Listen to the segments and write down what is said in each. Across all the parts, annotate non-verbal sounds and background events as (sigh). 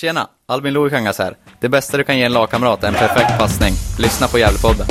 Tjena! Albin Lohikangas här. Det bästa du kan ge en lagkamrat är en perfekt passning. Lyssna på Gävlepodden.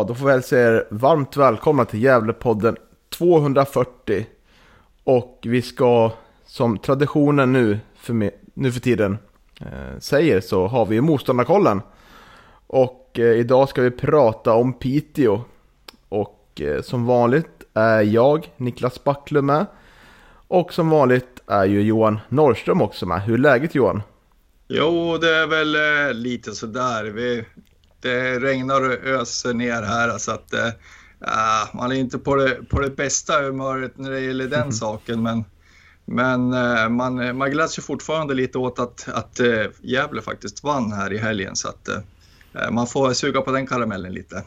Ja, då får vi hälsa er varmt välkomna till Gävlepodden 240. Och vi ska, som traditionen nu för, nu för tiden eh, säger, så har vi motståndarkollen. Och eh, idag ska vi prata om Piteå. Och eh, som vanligt är jag, Niklas Backlund med. Och som vanligt är ju Johan Norrström också med. Hur är läget Johan? Jo, det är väl eh, lite sådär. Vi, det regnar och öser ner här så att ah, man är inte på det, på det bästa humöret när det gäller den saken. Men, men eh, man, man gläds ju fortfarande lite åt att, att eh, Gävle faktiskt vann här i helgen så att man får suga på den karamellen lite.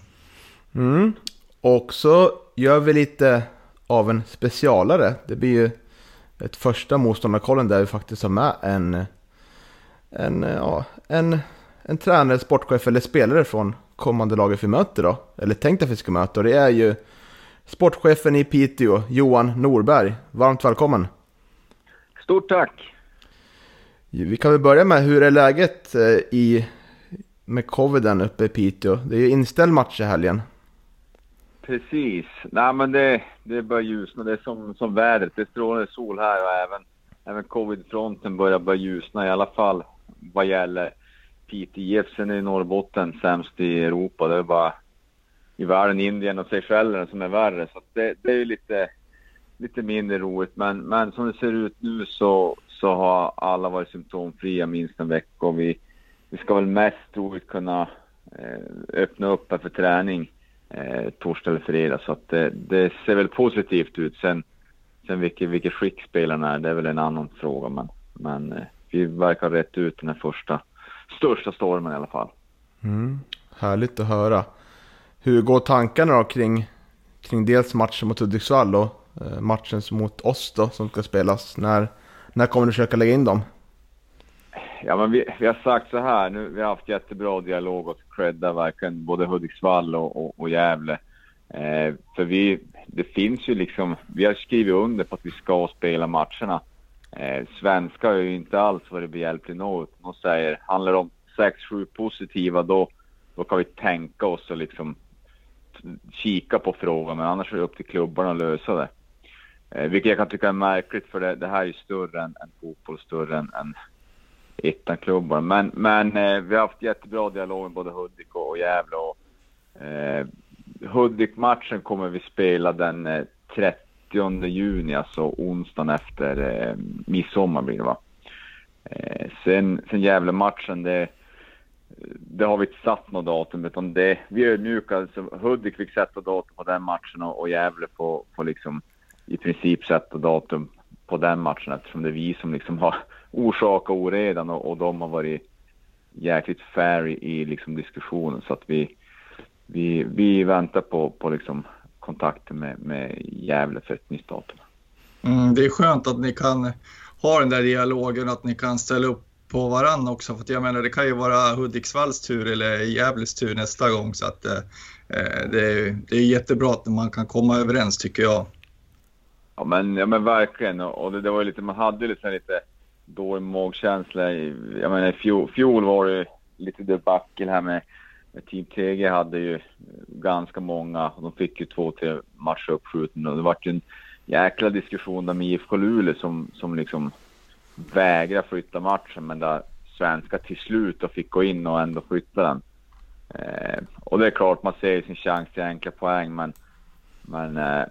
Mm. Och så gör vi lite av en specialare. Det blir ju ett första motståndarkollen där vi faktiskt har med en, en, ja, en, en tränare, sportchef eller spelare från kommande laget vi möter då. Eller tänkt att vi ska möta. Och det är ju sportchefen i Piteå, Johan Norberg. Varmt välkommen! Stort tack! Vi kan väl börja med, hur är läget eh, i, med coviden uppe i Piteå? Det är ju inställd match i helgen. Precis. Nej men det, det börjar ljusna. Det är som, som vädret. Det är strålande sol här och även, även covid-fronten börjar börja ljusna i alla fall vad gäller Piteå IF. Sen är Norrbotten sämst i Europa. Det är bara i världen Indien och Seychellerna som är värre. Så det, det är ju lite, lite mindre roligt. Men, men som det ser ut nu så, så har alla varit symptomfria minst en vecka. Och vi, vi ska väl mest troligt kunna eh, öppna upp här för träning eh, torsdag eller fredag. Så att det, det, ser väl positivt ut. Sen, sen vilket, vilket skick spelarna är, det är väl en annan fråga. Men, men eh, vi verkar ha rätt ut den här första, största stormen i alla fall. Mm. Härligt att höra. Hur går tankarna då kring, kring dels matchen mot Hudiksvall och eh, matchen mot oss då som ska spelas? När, när kommer du försöka lägga in dem? Ja, men vi, vi har sagt så här, nu, vi har haft jättebra dialog och credda verkligen både Hudiksvall och, och, och Gävle. Eh, för vi, det finns ju liksom, vi har skrivit under på att vi ska spela matcherna. Eh, svenska har ju inte alls varit behjälplig något. De säger, handlar det om 6-7 positiva då, då kan vi tänka oss att liksom kika på frågan, men annars är det upp till klubbarna att lösa det. Eh, vilket jag kan tycka är märkligt, för det, det här är ju större än, än fotboll, större än, än ettan-klubbar. Men, men eh, vi har haft jättebra dialog med både Hudik och, och Gävle. Och, eh, Hudik-matchen kommer vi spela den eh, 30 30 juni, alltså onsdagen efter eh, midsommar blir det va. Eh, sen, sen Gävle-matchen, det, det har vi inte satt något datum utan det, vi är ödmjuka. Alltså, Hudik fick sätta datum på den matchen och, och Gävle får, får liksom i princip sätta datum på den matchen eftersom det är vi som liksom har (laughs) orsakat oredan och, och de har varit jäkligt fair i, i liksom diskussionen så att vi, vi, vi väntar på, på liksom kontakten med, med Gävle för ett nytt datum. Mm, det är skönt att ni kan ha den där dialogen att ni kan ställa upp på varann också. För jag menar, det kan ju vara Hudiksvalls tur eller Gävles tur nästa gång. Så att, eh, det, är, det är jättebra att man kan komma överens tycker jag. Ja men, ja, men verkligen. Och det, det var lite, man hade liksom lite dålig magkänsla. Jag menar i fjol, fjol var det lite debacle här med Team TG hade ju ganska många. De fick ju två, tre matcher uppskjutna och det var ju en jäkla diskussion där med IFK Luleå som, som liksom vägrade flytta matchen men där svenska till slut och fick gå in och ändå flytta den. Eh, och det är klart man ser sin chans till enkla poäng men men äh,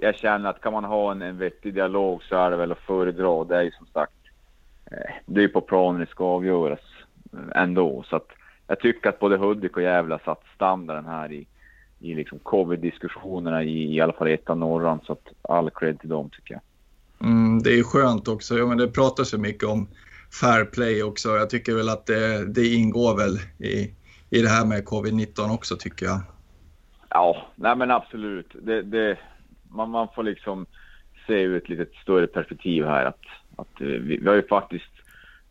jag känner att kan man ha en, en vettig dialog så är det väl att föredra. Det är ju som sagt, eh, det är ju på planen det ska avgöras eh, ändå. Så att jag tycker att både Hudik och Gävle har satt standarden här i, i liksom covid-diskussionerna i, i alla fall ettan norran. Så att all cred till dem tycker jag. Mm, det är skönt också. Ja, men det pratas så mycket om fair play också. Jag tycker väl att det, det ingår väl i, i det här med covid-19 också tycker jag. Ja, nej men absolut. Det, det, man, man får liksom se ett lite större perspektiv här. Att, att eh, vi, vi har ju faktiskt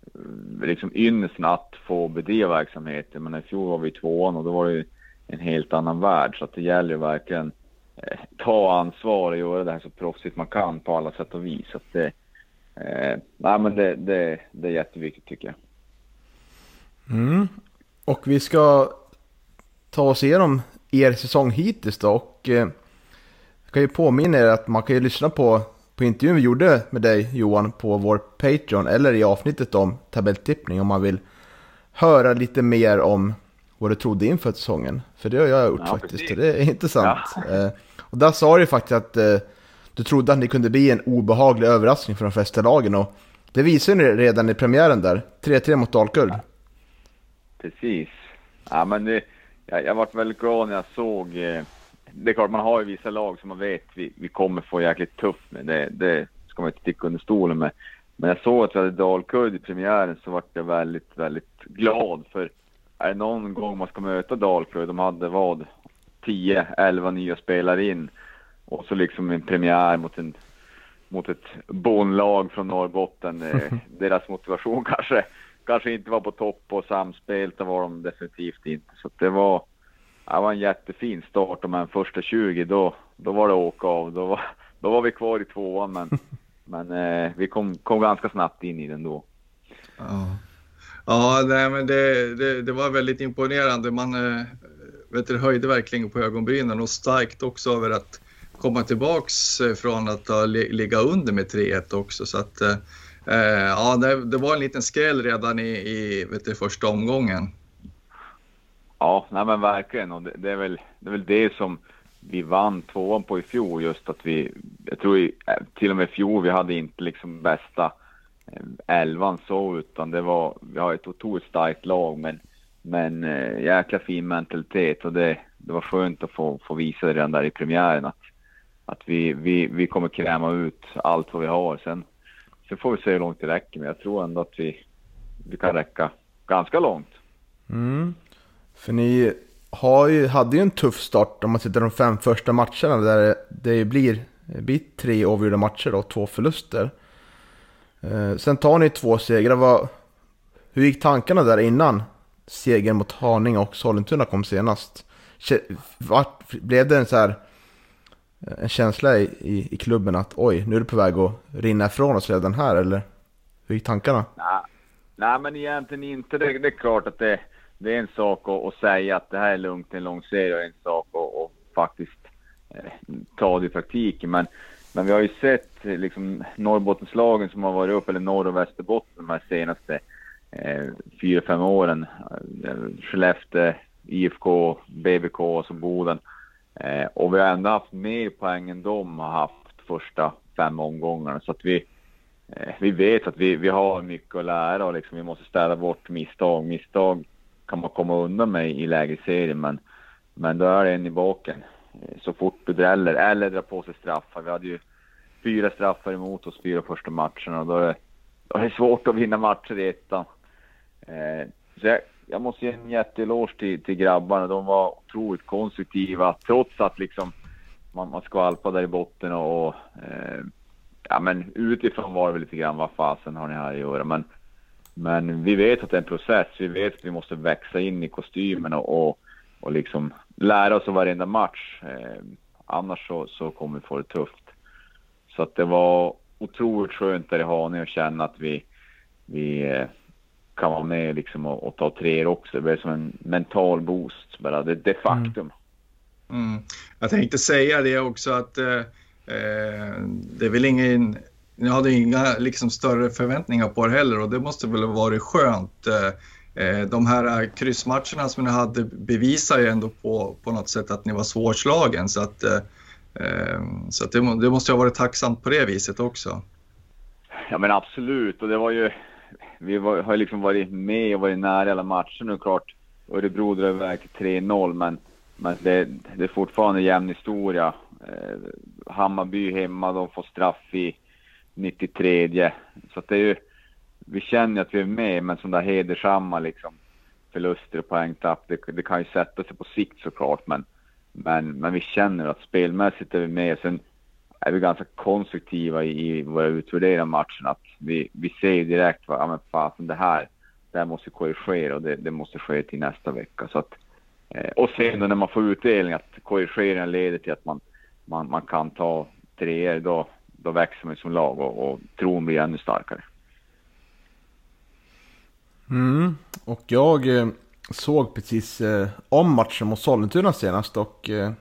Eh, liksom ynnesten att få bedriva verksamheten. Men i fjol var vi tvåan och då var det en helt annan värld. Så att det gäller ju verkligen eh, ta ansvar och göra det här så proffsigt man kan på alla sätt och vis. Så att det, eh, nej, men det, det, det är jätteviktigt tycker jag. Mm. Och vi ska ta oss igenom er säsong hittills då. Och, eh, jag kan ju påminna er att man kan ju lyssna på, på intervjun vi gjorde med dig Johan på vår Patreon eller i avsnittet om tabelltippning om man vill höra lite mer om vad du trodde inför säsongen. För det har jag gjort Ja, faktiskt precis. och det är intressant. (laughs) Eh, och där sa du faktiskt att eh, du trodde att ni kunde bli en obehaglig överraskning för de flesta lagen och det visade ni redan i premiären där. 3-3 mot Dalkurd. Precis. Ja, men det, jag, jag varit väldigt glad när jag såg... Eh, det är klart, man har ju vissa lag som man vet vi, vi kommer få jäkligt tufft med. Det, det ska man inte sticka under stolen med. Men jag såg att vi hade Dalkurd i premiären så vart jag väldigt, väldigt glad. För är det någon gång man ska möta Dalkurd, de hade vad? 10-11 nya spelare in. Och så liksom en premiär mot en mot ett bondlag från Norrbotten. Eh, (laughs) deras motivation kanske, kanske inte var på topp och samspelta var de definitivt inte. Så det var, det var en jättefin start och med en första 20 då, då var det åka av. Då var, då var vi kvar i tvåan men, (laughs) men eh, vi kom, kom ganska snabbt in i den då. Ja, ja nej, men det, det, det var väldigt imponerande. Man eh, vet du, höjde verkligen på ögonbrynen och starkt också över att komma tillbaks eh, från att ha li- ligga under med 3-1 också. Så att, eh, eh, ja, det, det var en liten skräll redan i, i vet du, första omgången. Ja, nej men verkligen. Och det, det, är väl, det är väl det som vi vann tvåan på i fjol. Just att vi, jag tror i, eh, till och med i fjol, vi hade inte liksom bästa eh, elvan så, utan det var, vi har ett otroligt starkt lag, men, men eh, jäkla fin mentalitet och det, det var skönt att få, få visa det redan där i premiären att, att vi, vi, vi kommer kräma ut allt vad vi har. Sen, sen får vi se hur långt det räcker, men jag tror ändå att vi, vi kan räcka ganska långt. Mm. För ni har ju, hade ju en tuff start om man tittar de fem första matcherna där det blir, det blir tre avgjorda matcher och två förluster. Eh, sen tar ni två segrar. Vad, hur gick tankarna där innan segern mot Haninge och Sollentuna kom senast? Vart, blev det en så här eh, en känsla i, i, i klubben att oj, nu är det på väg att rinna ifrån oss redan här eller? Hur gick tankarna? Nej, nej men egentligen inte. Det, det är klart att det, det är en sak att, att säga att det här är lugnt, en lång serie och en sak att, att faktiskt eh, ta det i praktiken. Men, men vi har ju sett liksom Norrbottenslagen som har varit upp, eller Norr och Västerbotten de här senaste eh, fyra, fem åren. Eh, Skellefteå, IFK, BBK och så Boden. Eh, och vi har ändå haft mer poäng än de har haft första fem omgångarna. Så att vi, eh, vi vet att vi, vi har mycket att lära och liksom vi måste städa bort misstag. Misstag kan man komma undan med i lägre men, men då är det en i baken. Eh, så fort du dräller eller drar på sig straffar. Vi hade ju fyra straffar emot oss fyra första matcherna och då är det, då är det svårt att vinna matcher i ettan. Eh, så jag, jag måste ge en jätteeloge till, till grabbarna. De var otroligt konstruktiva trots att liksom man, man skvalpade där i botten och, och eh, ja men utifrån var det väl lite grann vad fasen har ni här att göra men men vi vet att det är en process. Vi vet att vi måste växa in i kostymen och, och, liksom lära oss av varenda match. Eh, annars så, så kommer vi få det tufft. Så att det var otroligt skönt där i Haninge att känna att vi, vi eh, kan vara med liksom och, och ta tre också. Det blev som en mental boost bara. Det, det är faktum. Mm. Jag tänkte säga det också att eh, eh, det är väl ingen, ni hade inga liksom, större förväntningar på det heller och det måste väl ha varit skönt. Eh, eh, de här eh, kryssmatcherna som ni hade bevisar ju ändå på, på något sätt att ni var svårslagen så att, så att det, det måste ha varit tacksamt på det viset också. Ja men absolut och det var ju, vi var, har ju liksom varit med och varit nära i alla matcher nu klart. Örebro drar iväg till 3-0 men, men det, det är fortfarande jämn historia. Hammarby hemma, de får straff i 93. Så att det är ju, vi känner att vi är med, men sådana där hedersamma liksom, förluster och poängtapp, det, det kan ju sätta sig på sikt såklart. Men, men, men vi känner att spelmässigt är vi med. Sen är vi ganska konstruktiva i, i våra utvärderingar av matchen. Att vi, vi ser direkt vad, ja men fasen det här, det här måste korrigera och det, det måste ske till nästa vecka. Så att, eh, och sen då när man får utdelning att korrigeringen leder till att man, man, man kan ta treor, då, då växer man som lag och, och tron blir ännu starkare. Mm. Och jag eh, såg precis eh, om matchen mot Sollentuna senast och eh,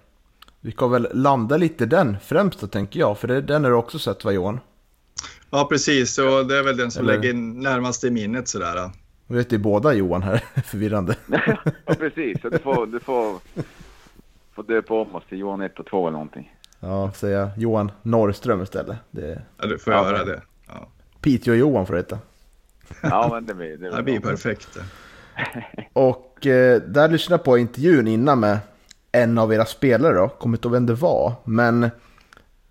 vi kan väl landa lite den främst då tänker jag, för det, den har du också sett va Johan? Ja precis, och det är väl den som Eller... lägger närmast i minnet sådär. Jag vet, det är båda Johan här, (laughs) förvirrande. (laughs) ja precis, så du får, du får, får döpa om oss till Johan 1 och 2 eller någonting. Ja, säga Johan Norrström istället. Det... Ja, du får ja, göra det. Ja. Piteå-Johan får det heta. Ja, men det blir, det, det blir perfekt. och eh, där lyssnade jag på intervjun innan med en av era spelare då, kommer inte ihåg vem det var, men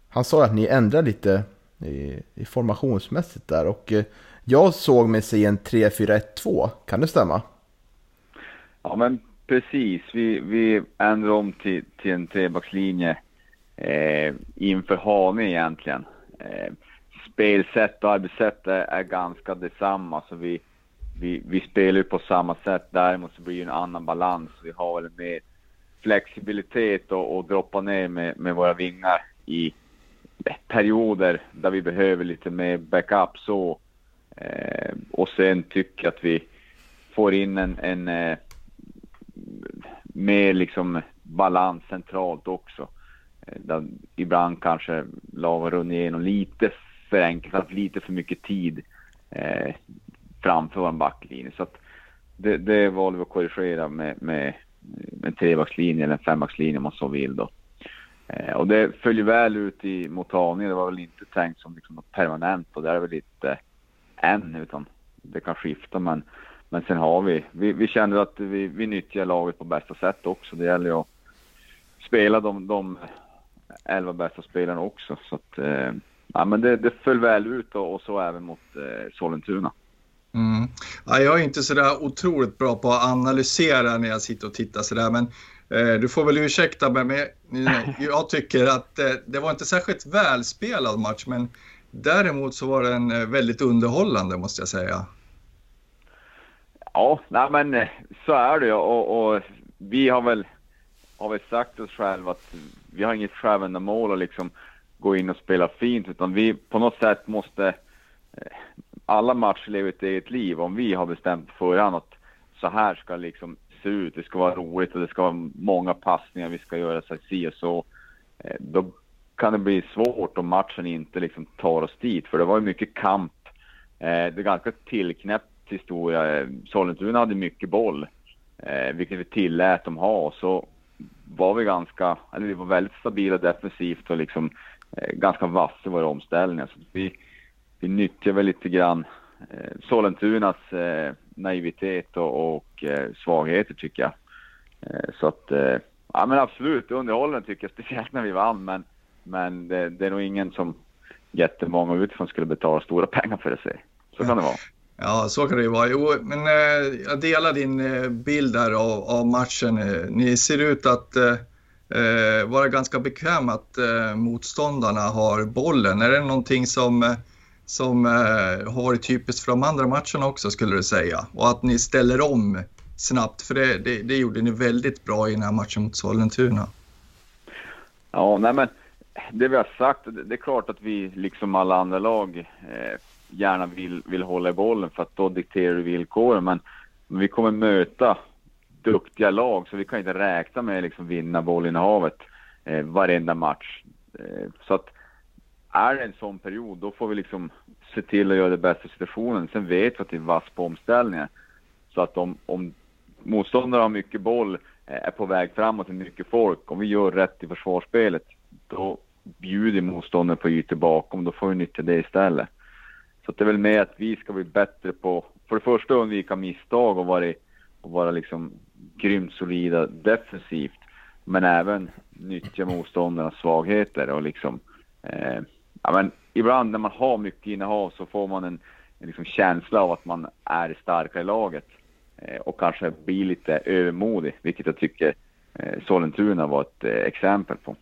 han sa att ni ändrade lite i, i formationsmässigt där och eh, jag såg mig se en 3-4-1-2, kan det stämma? Ja men precis, vi, vi ändrade om till, till en trebackslinje eh, inför Haninge egentligen. Eh, spelsätt och arbetssätt är, är ganska detsamma så vi, vi, vi spelar ju på samma sätt däremot så blir det en annan balans. Vi har väl mer flexibilitet och, och droppa ner med, med våra vingar i eh, perioder där vi behöver lite mer backup så. Eh, och sen tycker jag att vi får in en, en eh, mer liksom balans centralt också. Där ibland kanske lag har runnit igenom lite för enkelt, lite för mycket tid eh, framför vår backlinje. Så att det, det valde vi att korrigera med, med en trebackslinje eller en fembackslinje om man så vill då. Eh, och det följer väl ut i mottagningen. Det var väl inte tänkt som liksom något permanent och det är väl inte än utan det kan skifta men, men sen har vi, vi, vi känner att vi, vi nyttjar laget på bästa sätt också. Det gäller ju att spela de, de elva bästa spelarna också så att eh, ja, men det, det föll väl ut och, och så även mot eh, Sollentuna. Mm. Ja, jag är inte sådär otroligt bra på att analysera när jag sitter och tittar sådär men eh, du får väl ursäkta mig men (laughs) jag tycker att eh, det var inte särskilt välspelad match men däremot så var den eh, väldigt underhållande måste jag säga. Ja, nej men eh, så är det och, och vi har väl, har vi sagt oss själva att vi har inget självändamål att liksom gå in och spela fint utan vi på något sätt måste eh, alla matcher lever ett eget liv. Om vi har bestämt på förhand att så här ska det liksom se ut, det ska vara roligt och det ska vara många passningar, vi ska göra så si och så. Eh, då kan det bli svårt om matchen inte liksom tar oss dit, för det var ju mycket kamp. Eh, det är ganska tillknäppt historia. Sollentuna hade mycket boll, vilket vi tillät dem ha. Så var vi ganska, eller vi var väldigt stabila defensivt och liksom ganska vassa i våra omställningar. Så vi, vi nyttjar väl lite grann eh, Sollentunas eh, naivitet och, och eh, svagheter tycker jag. Eh, så att, eh, ja men absolut, underhållande tycker jag, (laughs) speciellt när vi vann. Men, men det, det är nog ingen som jättemånga utifrån skulle betala stora pengar för att se. Så kan det vara. Ja, så kan det ju vara. Jo, men eh, jag delar din eh, bild där av, av matchen. Eh, ni ser ut att eh, eh vara ganska bekväma att eh, motståndarna har bollen. Är det någonting som eh, som eh, har varit typiskt för de andra matcherna också skulle du säga. Och att ni ställer om snabbt, för det, det, det gjorde ni väldigt bra i den här matchen mot Sollentuna. Ja, nej men det vi har sagt, det, det är klart att vi liksom alla andra lag eh, gärna vill, vill hålla i bollen för att då dikterar du villkoren. Men, men vi kommer möta duktiga lag så vi kan inte räkna med att liksom vinna bollinnehavet eh, varenda match. Eh, så att är det en sån period, då får vi liksom se till att göra det bästa i situationen. Sen vet vi att det är vass på omställningar. Så att om, om motståndare har mycket boll, eh, är på väg framåt med mycket folk, om vi gör rätt i försvarsspelet, då bjuder motståndaren på ytor bakom, då får vi nyttja det istället. Så det är väl med att vi ska bli bättre på, för det första undvika misstag och vara, och vara liksom grymt solida defensivt. men även nyttja motståndarnas svagheter och liksom, eh, ja men ibland när man har mycket innehav så får man en, en liksom känsla av att man är starkare i laget eh, och kanske blir lite övermodig, vilket jag tycker eh, Sollentuna var ett eh, exempel på.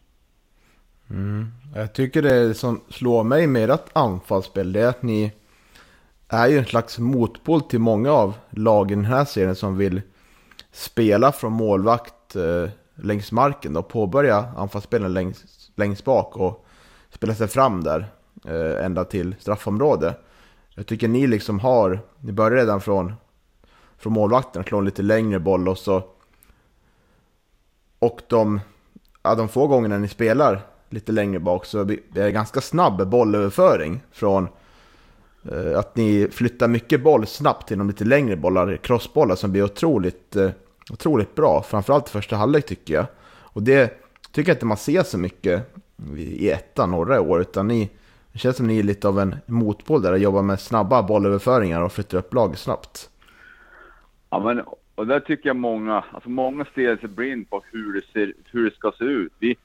Mm. Jag tycker det som slår mig med ert anfallsspel det är att ni är ju en slags motpol till många av lagen i den här serien som vill spela från målvakt eh, längs marken och påbörja anfallsspelen längst, längst bak och spela sig fram där eh, ända till straffområde. Jag tycker ni liksom har, ni börjar redan från, från målvakten, slår en lite längre boll och så och de, ja, de få gångerna ni spelar lite längre bak så det är ganska snabb bollöverföring från eh, att ni flyttar mycket boll snabbt till de lite längre bollar, crossbollar som blir otroligt, eh, otroligt bra. Framförallt i första halvlek tycker jag. Och det tycker jag inte man ser så mycket i ettan norra i år, utan ni, det känns som ni är lite av en motboll där och jobbar med snabba bollöverföringar och flyttar upp laget snabbt. Ja, men och där tycker jag många, alltså många stirrar sig blind på hur det, ser, hur det ska se ut. Vi,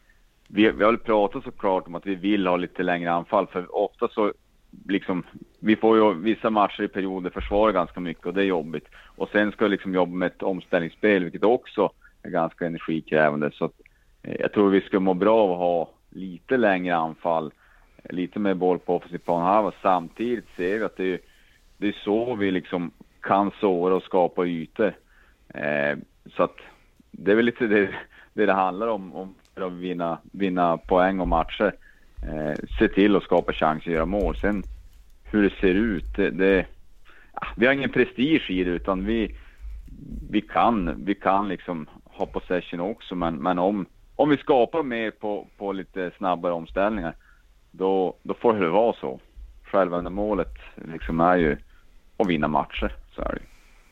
vi, vi har pratat såklart om att vi vill ha lite längre anfall, för ofta så liksom, vi får ju vissa matcher i perioder försvara ganska mycket och det är jobbigt. Och sen ska vi liksom jobba med ett omställningsspel, vilket också är ganska energikrävande. Så att, eh, jag tror vi skulle må bra av att ha lite längre anfall, eh, lite mer boll på offensiv planhalva. Samtidigt ser vi att det är, det är så vi liksom kan såra och skapa ytor. Eh, så att det är väl lite det det, det handlar om, om för att vinna, vinna poäng och matcher. Eh, se till att skapa chanser att göra mål. Sen hur det ser ut, det, det ah, vi har ingen prestige i det utan vi, vi kan, vi kan liksom ha possession också men, men om, om vi skapar mer på, på lite snabbare omställningar då, då får det vara så. Självändamålet liksom är ju att vinna matcher, så är det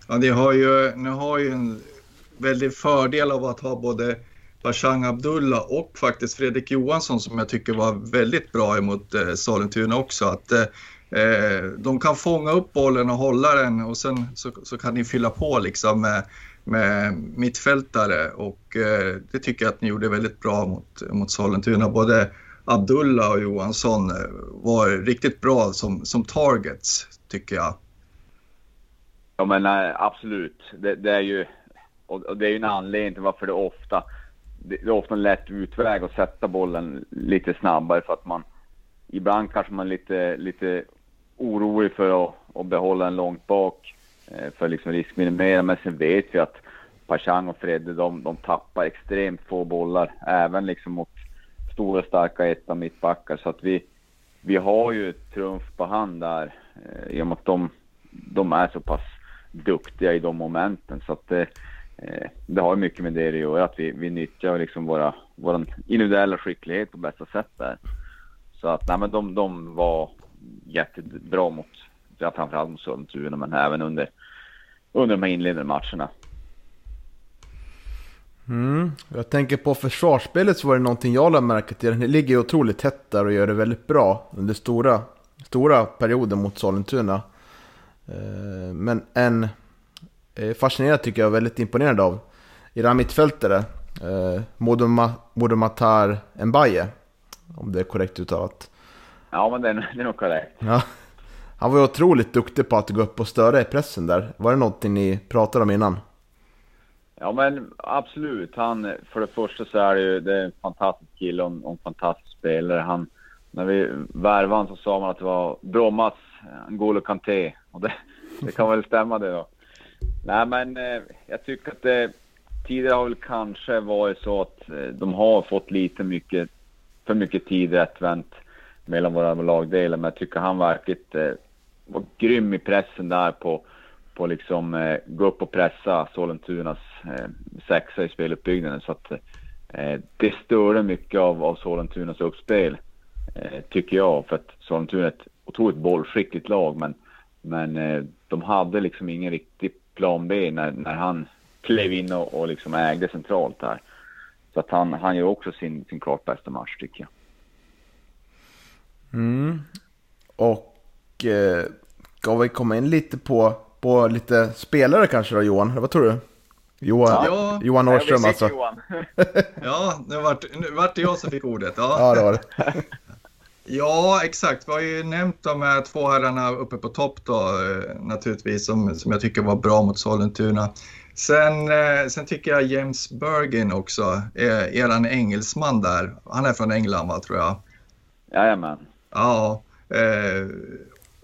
Ja, ni har ju, ni har ju en väldig fördel av att ha både Bashang Abdullah och faktiskt Fredrik Johansson som jag tycker var väldigt bra emot eh, Sollentuna också. Att, eh, eh, de kan fånga upp bollen och hålla den och sen så, så kan ni fylla på liksom med, med mittfältare och eh, det tycker jag att ni gjorde väldigt bra mot, mot Sollentuna. Både Abdullah och Johansson eh, var riktigt bra som, som targets tycker jag. Ja men eh, absolut, det, det är ju och det är ju en anledning till varför det ofta det är ofta en lätt utväg att sätta bollen lite snabbare för att man ibland kanske man är lite, lite orolig för att, att behålla den långt bak för för liksom riskminimera. Men sen vet vi att Pachang och Fredde de, de tappar extremt få bollar även liksom mot stora starka etta mittbackar så att vi, vi har ju trumf på hand där eh, i och med att de, de är så pass duktiga i de momenten så att eh, det, eh, det har mycket med det att göra, att vi, vi nyttjar liksom våra, vår individuella skicklighet på bästa sätt där. Så att, nej men de, de var jättebra mot, ja, framförallt mot Sollentuna, men även under, under de här inledande matcherna. Mm. Jag tänker på försvarsspelet så var det någonting jag lade märke till. Ni ligger ju otroligt tätt där och gör det väldigt bra under stora, stora perioder mot Sollentuna. Eh, men en fascinerad tycker jag, väldigt imponerad av era mittfältare. Eh, Modomatar Mbaye, om det är korrekt uttalat. Ja, men det är, det är nog korrekt. Ja. Han var ju otroligt duktig på att gå upp och störa i pressen där. Var det någonting ni pratade om innan? Ja, men absolut. Han, för det första så är det ju det är en fantastisk kille och en fantastisk spelare. Han, när vi värvade honom så sa man att det var Brommas N'Golo Kanté. Och det, det kan väl stämma det då. Nej, men eh, jag tycker att det tidigare har väl kanske varit så att eh, de har fått lite mycket, för mycket tid rättvänt mellan våra lagdelar. Men jag tycker han verkligen eh, var grym i pressen där på, på liksom eh, gå upp och pressa Sollentunas eh, sexa i speluppbyggnaden. Så att eh, det störde mycket av, av Sollentunas uppspel, eh, tycker jag. För att Sollentuna är ett otroligt bollskickligt lag, men, men eh, de hade liksom ingen riktig plan B när, när han klev in och, och liksom ägde centralt där. Så att han, han gör också sin, sin klart bästa match tycker jag. Mm. Och eh, ska vi komma in lite på, på lite spelare kanske då Johan? Vad tror du? Johan, Ja. Johan fick alltså. Johan. (laughs) Ja, nu vart, nu vart det jag som fick ordet. Ja. Ja, det var det. (laughs) Ja, exakt. Vi har ju nämnt de här två herrarna uppe på topp då, eh, naturligtvis, som, som jag tycker var bra mot Sollentuna. Sen, eh, sen tycker jag James Bergin också, eh, eran engelsman där. Han är från England, va, tror jag. Jajamän. Ja, eh,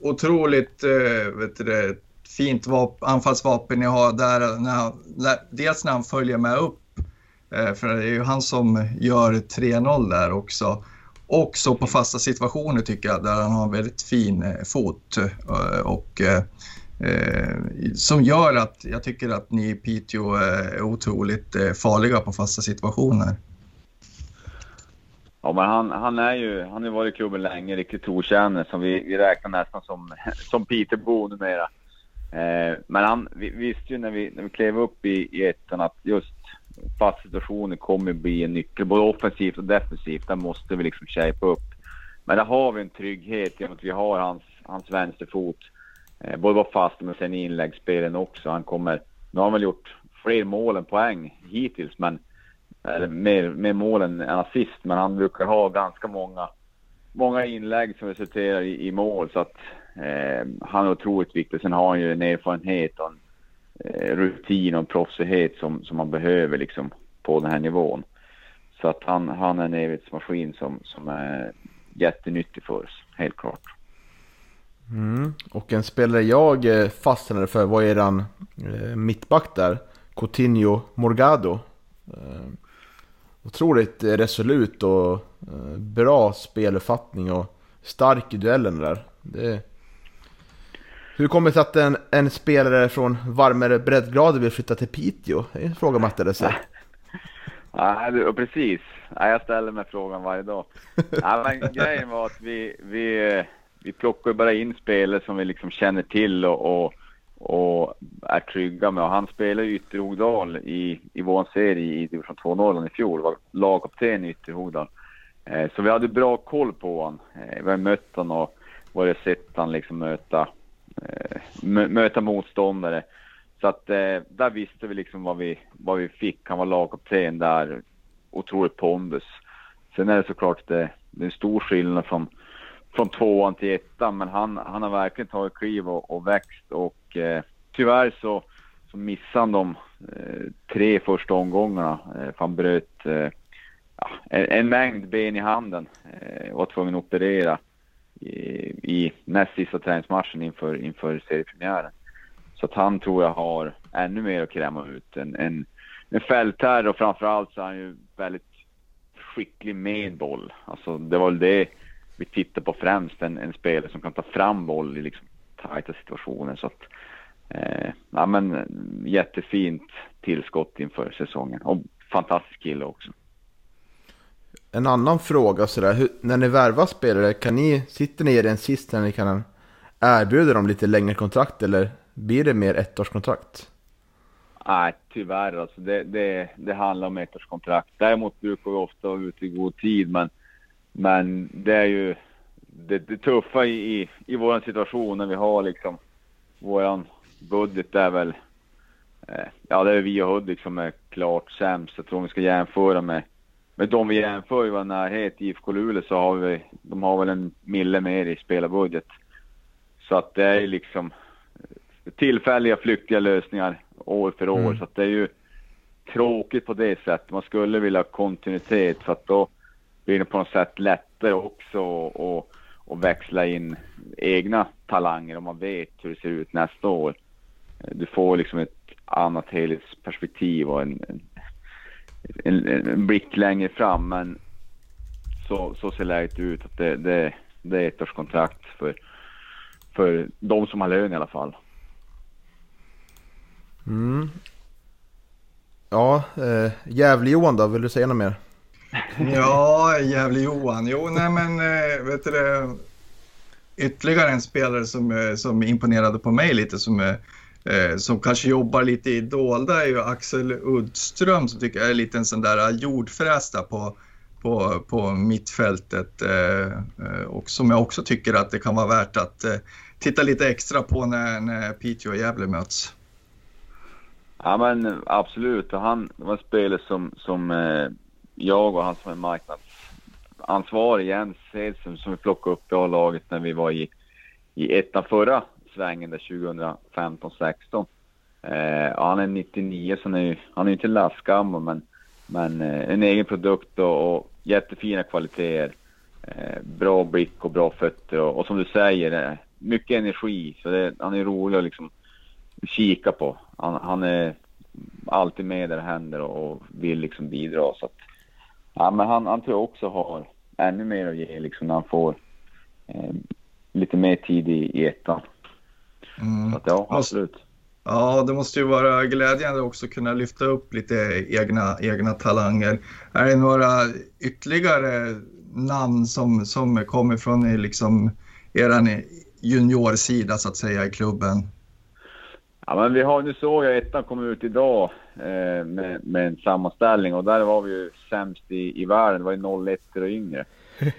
otroligt eh, vet du fint vap- anfallsvapen ni har där. När han, dels när han följer med upp, eh, för det är ju han som gör 3-0 där också. Också på fasta situationer tycker jag, där han har en väldigt fin eh, fot. Eh, och, eh, eh, som gör att jag tycker att ni i Piteå är otroligt farliga på fasta situationer. Ja, men han, han är ju, han har ju varit i klubben länge, riktigt trotjänare som vi, vi räknar nästan som, (laughs) som Piteåbo numera. Eh, men han, vi visste ju när vi, när vi klev upp i, i ettan att just fast situationer kommer bli en nyckel, både offensivt och defensivt. Där måste vi liksom shapea upp. Men där har vi en trygghet genom att vi har hans, hans vänsterfot. Eh, både på fast men sen i inläggsspelen också. Han kommer, nu har han väl gjort fler mål än poäng hittills, men eller mer, mer mål än assist, men han brukar ha ganska många, många inlägg som resulterar i, i mål. Så att eh, han är otroligt viktig. Sen har han ju en erfarenhet och en Eh, rutin och proffsighet som, som man behöver liksom på den här nivån. Så att han, han är en evighetsmaskin som, som är jättenyttig för oss, helt klart. Mm. Och en spelare jag eh, fastnade för var eran eh, mittback där, Coutinho Morgado. Eh, otroligt resolut och eh, bra speluppfattning och stark i duellen där. Det... Hur kommer det sig att en, en spelare från varmare breddgrader vill flytta till Piteå? Det är en fråga man ställer sig. (laughs) Nej, du, precis. Nej, jag ställer mig frågan varje dag. Nej, men (laughs) grejen var att vi, vi, vi plockar bara in spelare som vi liksom känner till och, och, och är trygga med. Och han spelade i Ytterhogdal i, i vår serie i division 2 Norrland i fjol. Var lagkapten i Ytterhogdal. Eh, så vi hade bra koll på honom. Eh, vi har mött honom och varit sett han liksom möta, mö, Eh, möta motståndare. Så att eh, där visste vi liksom vad vi, vad vi fick. Han var lagkapten där. Otroligt pondus. Sen är det såklart det, det är en stor skillnad från, från tvåan till ettan. Men han, han har verkligen tagit kliv och, och växt. Och eh, tyvärr så, så missade han de eh, tre första omgångarna. Eh, för han bröt eh, en, en mängd ben i handen. Eh, var tvungen att operera i, näst sista träningsmatchen inför, inför seriepremiären. Så att han tror jag har ännu mer att kräma ut. En, en, en fältherre och framförallt så är han ju väldigt skicklig med boll. Alltså det var väl det vi tittar på främst. En, en spelare som kan ta fram boll i liksom tajta situationer. Så att, eh, ja men jättefint tillskott inför säsongen. Och fantastisk kille också. En annan fråga sådär, hur, när ni värvar spelare, kan ni, sitter ni i den sist när ni kan erbjuda dem lite längre kontrakt eller blir det mer ettårskontrakt? Nej, tyvärr alltså. Det, det, det handlar om ettårskontrakt. Däremot brukar vi ofta vara ute i god tid, men, men det är ju det, det tuffa i, i, i vår situation när vi har liksom våran budget är väl eh, ja, det är vi och Hudik som är klart sämst. Jag tror vi ska jämföra med med de vi jämför i vår närhet, IFK Luleå, så har vi, de har väl en mille mer i spelarbudget. Så att det är liksom tillfälliga flyktiga lösningar år för år. Mm. Så att det är ju tråkigt på det sättet. Man skulle vilja ha kontinuitet för att då blir det på något sätt lättare också att och växla in egna talanger om man vet hur det ser ut nästa år. Du får liksom ett annat helhetsperspektiv och en, en, en, en blick längre fram. Men så, så ser läget ut att det, det, det är ett års kontrakt för, för de som har lön i alla fall. Mm. Ja, eh, Gävle-Johan då, vill du säga något mer? (laughs) Ja, jävlig Johan. Jo, nej men eh, vet du det. Ytterligare en spelare som, eh, som imponerade på mig lite som, eh, som kanske jobbar lite i dolda är ju Axel Uddström som tycker jag är lite en sån där eh, jordfräs på, på, på mittfältet eh, eh, och som jag också tycker att det kan vara värt att eh, titta lite extra på när, när Piteå och Gävle möts. Ja men absolut. Och han var en spelare som, som eh, jag och han som är marknadsansvarig Jens Edström som vi plockade upp i A-laget när vi var i, i ettan förra svängen där 2015-16. Eh, han är 99 så han är, han är inte lastgammal men, men eh, en egen produkt och, och jättefina kvaliteter. Eh, bra blick och bra fötter och, och som du säger, eh, mycket energi. Så det, han är rolig att liksom kika på. Han, han, är alltid med där det händer och vill liksom bidra. Så att, ja, men han, han tror jag också har ännu mer att ge liksom när han får eh, lite mer tid i, i ettan. Mm. Så att, ja, absolut. Ja, det måste ju vara glädjande också att kunna lyfta upp lite egna, egna talanger. Är det några ytterligare namn som, som kommer från liksom er juniorsida så att säga i klubben? Ja, men vi har, nu såg jag ettan kom ut idag eh, med, med en sammanställning och där var vi ju sämst i, i världen. Det var ju 01 och yngre.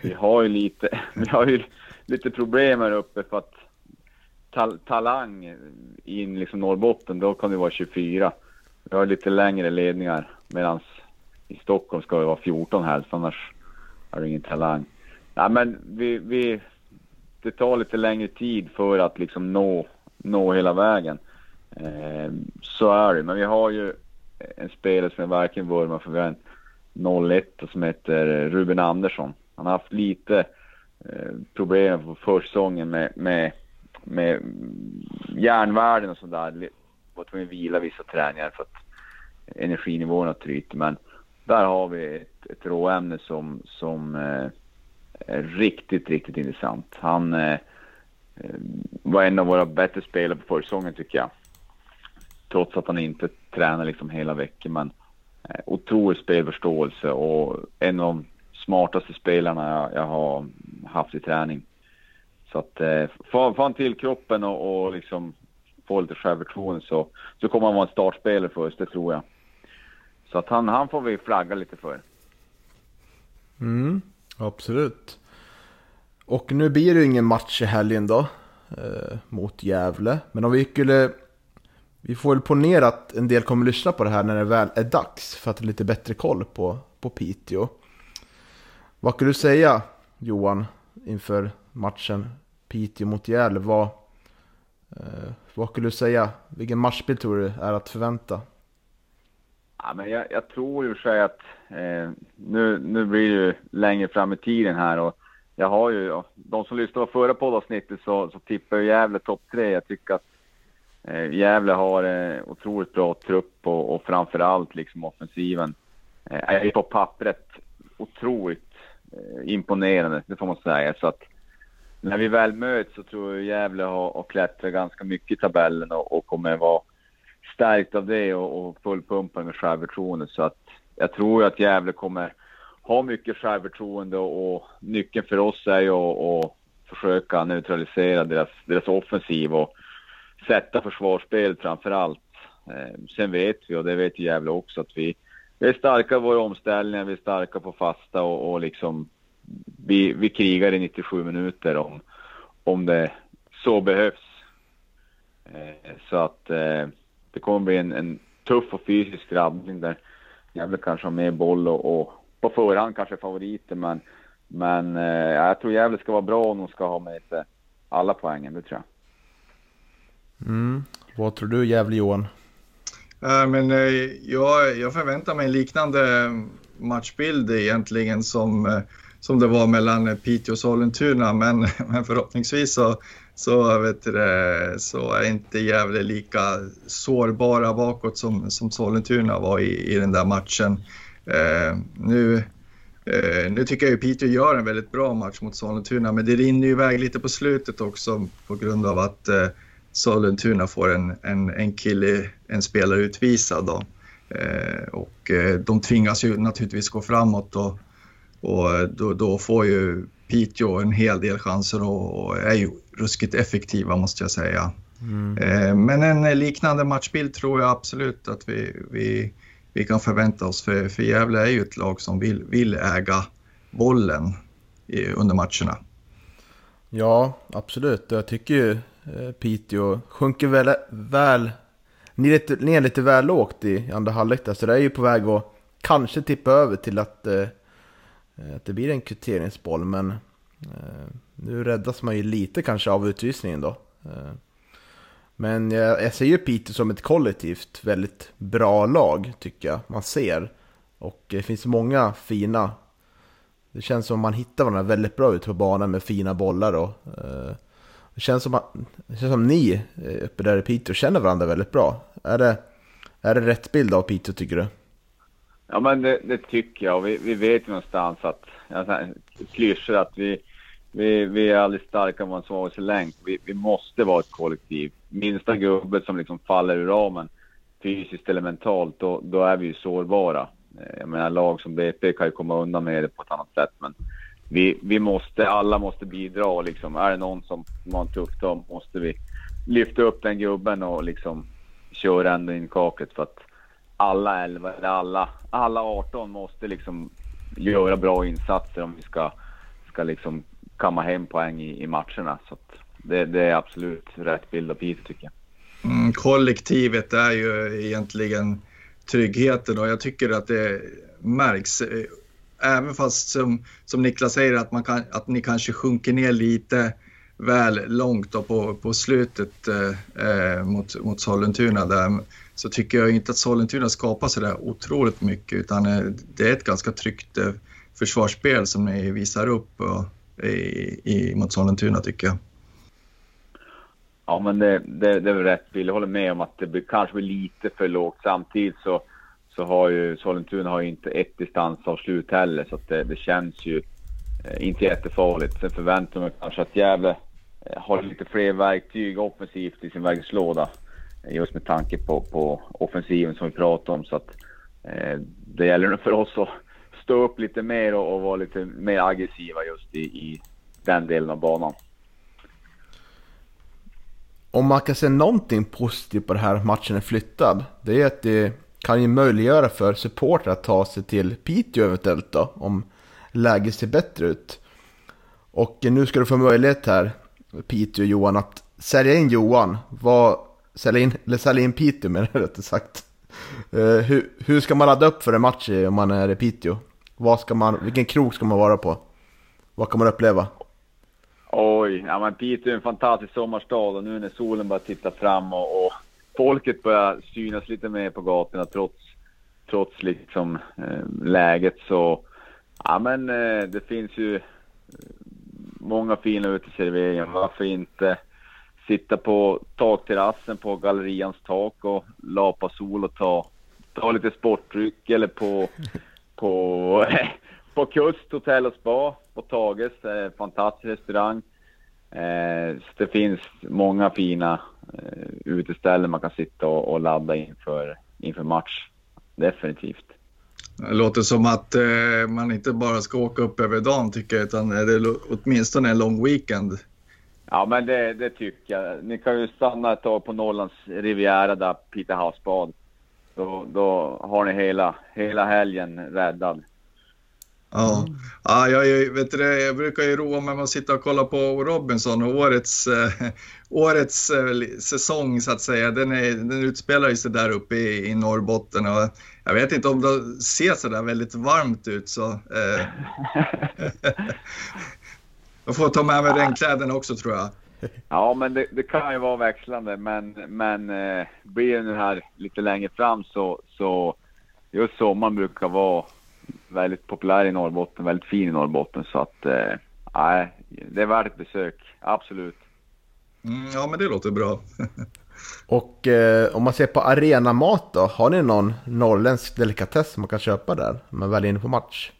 Vi har ju lite, (laughs) vi har ju lite problem här uppe för att tal, talang i liksom Norrbotten, då kan det vara 24. Vi har lite längre ledningar medan i Stockholm ska det vara 14 helst, annars har du ingen talang. Nej, men vi, vi, det tar lite längre tid för att liksom nå, nå hela vägen. Eh, så är det, men vi har ju en spelare som jag verkligen vurmar för. Vi har en 01 som heter Ruben Andersson. Han har haft lite eh, problem på försäsongen med, med, med järnvärden och sådär. Var tvungen att vila vissa träningar för att energinivåerna tryter. Men där har vi ett, ett råämne som, som eh, är riktigt, riktigt intressant. Han eh, var en av våra bättre spelare på försäsongen tycker jag trots att han inte tränar liksom hela veckan. Men eh, otrolig spelförståelse och en av de smartaste spelarna jag, jag har haft i träning. Så att eh, får, han till kroppen och, och liksom få lite självförtroende så, så kommer han vara en startspelare för oss, det tror jag. Så att han, han får vi flagga lite för. Mm, absolut. Och nu blir det ju ingen match i helgen då. Eh, mot Gävle. Men om vi skulle vi får väl ponera att en del kommer lyssna på det här när det väl är dags för att ha lite bättre koll på, på Piteå. Vad kan du säga Johan inför matchen Piteå mot Gävle? Vad, eh, vad skulle du säga? Vilken matchbild tror du är att förvänta? Ja, men jag, jag tror ju sig att eh, nu, nu blir det ju längre fram i tiden här och jag har ju, de som lyssnade på förra poddavsnittet så, så tippar ju Gävle topp tre. Jag tycker att Eh, Gävle har eh, otroligt bra trupp och, och framför allt liksom offensiven eh, är på pappret otroligt eh, imponerande, det får man säga. Så att när vi väl möts så tror jag Gävle har, har klättrat ganska mycket i tabellen och, och kommer vara stärkt av det och, och fullpumpad med självförtroende. Så att jag tror att Gävle kommer ha mycket självförtroende och, och nyckeln för oss är ju att, och försöka neutralisera deras, deras offensiv och sätta försvarsspel framför allt. Eh, sen vet vi, och det vet Gävle också, att vi, vi är starka i våra omställningar, vi är starka på fasta och, och liksom vi, vi krigar i 97 minuter om, om det så behövs. Eh, så att eh, det kommer bli en, en tuff och fysisk drabbning där Gävle kanske har mer boll och, och på förhand kanske favoriter men, men jag tror Gävle ska vara bra om de ska ha med sig alla poängen, det tror jag. Mm. Vad tror du Gävle-Johan? Äh, men, äh, jag, jag förväntar mig en liknande matchbild egentligen som, som det var mellan Piteå och Sollentuna. Men, (laughs) men förhoppningsvis så, så, vet du, så är inte Gävle lika sårbara bakåt som, som Sollentuna var i, i den där matchen. Eh, nu, eh, nu tycker jag ju Piteå gör en väldigt bra match mot Sollentuna men det rinner ju iväg lite på slutet också på grund av att eh, Sollentuna får en, en, en kille, en spelare utvisad. Då. Eh, och eh, de tvingas ju naturligtvis gå framåt och, och då, då, får ju Piteå en hel del chanser och, och, är ju ruskigt effektiva måste jag säga. Mm. Eh, men en liknande matchbild tror jag absolut att vi, vi, vi kan förvänta oss för, för Gävle är ju ett lag som vill, vill äga bollen i, under matcherna. Ja, absolut. Jag tycker ju Eh, Piteå sjunker väl, väl ni, är lite, ni är lite väl lågt i andra halvlek där, så det är ju på väg att kanske tippa över till att, eh, Eh, att det blir en kvitteringsboll. Men eh, nu räddas man ju lite kanske av utvisningen då. Eh, men jag, jag ser ju Piteå som ett kollektivt väldigt bra lag tycker jag. Man ser. Och det finns många fina... Det känns som man hittar varandra väldigt bra ute på banan med fina bollar. Och, det, känns som att, det känns som ni uppe där i Piteå känner varandra väldigt bra. Är det, är det rätt bild av Piteå tycker du? Ja men det, det tycker jag. Vi, vi vet ju någonstans att, alltså, klyschor att vi, vi, vi är aldrig starkare än vår svagaste länk. Vi, vi måste vara ett kollektiv. Minsta gubbet som liksom faller ur ramen fysiskt eller mentalt, då, då är vi ju sårbara. Eh, jag menar lag som BP kan ju komma undan med det på ett annat sätt, men vi, vi måste, alla måste bidra och liksom, är det någon som, som har en tuff dag måste vi lyfta upp den gubben och liksom köra ända in kaklet för att alla 11, eller alla, alla 18 måste liksom göra bra insatser om vi ska, ska liksom kamma hem poäng i, i matcherna. Så det, det, är absolut rätt bild av Piteå tycker jag. Mm, kollektivet är ju egentligen tryggheten och jag tycker att det märks. Även fast som, som Niklas säger att, man kan, att ni kanske sjunker ner lite väl långt på, på slutet eh, eh, mot, mot Sollentuna där, så tycker jag inte att Sollentuna skapar så där otroligt mycket utan eh, det är ett ganska tryggt eh, försvarsspel som ni visar upp och, i, i, mot Sollentuna tycker jag. Ja, men det, det, det är väl rätt bild. Jag håller med om att det blir, kanske blir lite för lågt. Samtidigt så, så har ju Sollentuna har ju inte ett distansavslut heller, så att det, det känns ju eh, inte jättefarligt. Sen förväntar man kanske att Gävle Eh, har lite fler verktyg offensivt i sin verktygslåda. Eh, just med tanke på, på offensiven som vi pratade om. Så att, eh, det gäller nog för oss att stå upp lite mer och, och vara lite mer aggressiva just i, i den delen av banan om man kan se någonting positivt på det här att matchen är flyttad, det är att det kan ju möjliggöra för supportrar att ta sig till Piteå eventuellt då, om läget ser bättre ut. Och nu ska du få möjlighet här, Piteå och Johan, att sälja in Johan, vad, sälja in, eller sälja in Piteå menar jag (laughs) rättare sagt. Uh, hur, hur ska man ladda upp för en match om man är i Piteå? Vad ska man, vilken krok ska man vara på? Vad kan man uppleva? Oj, ja men Piteå är en fantastisk sommarstad och nu när solen börjar titta fram och, och folket börjar synas lite mer på gatorna trots, trots liksom eh, läget så, ja men eh, det finns ju många fina uteserveringar. Varför inte sitta på takterrassen på gallerians tak och lapa sol och ta, ta lite sportdryck eller på, (laughs) på (laughs) på Kust Hotell och Spa på Tages, eh, fantastisk restaurang. Eh, det finns många fina eh, uteställen man kan sitta och, och ladda inför, inför match. Definitivt. Det låter som att eh, man inte bara ska åka upp över dagen tycker jag, utan det är åtminstone en lång weekend. Ja, men det, det tycker jag. Ni kan ju stanna ett tag på Norrlands Riviera där, Pite havsbad. Då, då har ni hela, hela helgen räddad. Ja, mm. ja jag, vet det, jag brukar ju roa mig med att sitta och kolla på Robinson och årets, eh, årets eh, säsong så att säga, den, är, den utspelar sig där uppe i, i Norrbotten och jag vet inte om det ser så där väldigt varmt ut så. Eh, (laughs) jag får ta med mig regnkläderna också tror jag. Ja, men det, det, kan ju vara växlande, men, men eh, blir det nu här lite längre fram så, så just sommaren brukar vara väldigt populär i Norrbotten, väldigt fin i Norrbotten. Så att, eh, nej, eh, det är värt ett besök, absolut. Mm, ja, men det låter bra. (laughs) Och eh, om man ser på arenamat då, har ni någon norrländsk delikatess man kan köpa där? Om man väl är inne på match?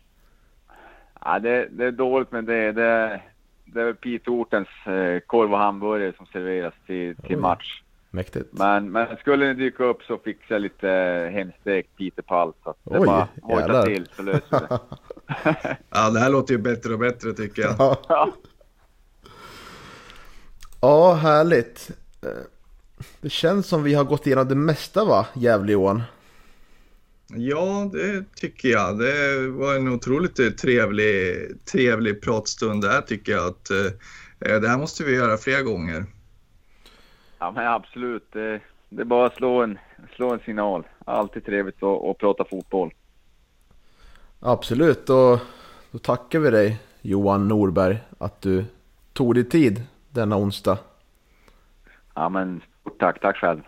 Ja, det, det är dåligt med det. Det, det är Piteortens eh, korv och hamburgare som serveras till, till match. Mäktigt. Men, men skulle ni dyka upp så fixar jag lite hemstekt pitepall. Så att det Oj, bara hojta till så löser det. (laughs) ja, det här låter ju bättre och bättre tycker jag. Ja, ja härligt. Eh, det känns som vi har gått igenom det mesta va, Gävle-Johan? Ja, det tycker jag. Det var en otroligt trevlig, trevlig pratstund där tycker jag. Att, eh, det här måste vi göra fler gånger. Ja, men absolut. Det, det är bara att slå en, slå en signal. Alltid trevligt att, att prata fotboll. Absolut, och då tackar vi dig Johan Norberg att du tog dig tid denna onsdag. Ja, men stort tack. Tack själv.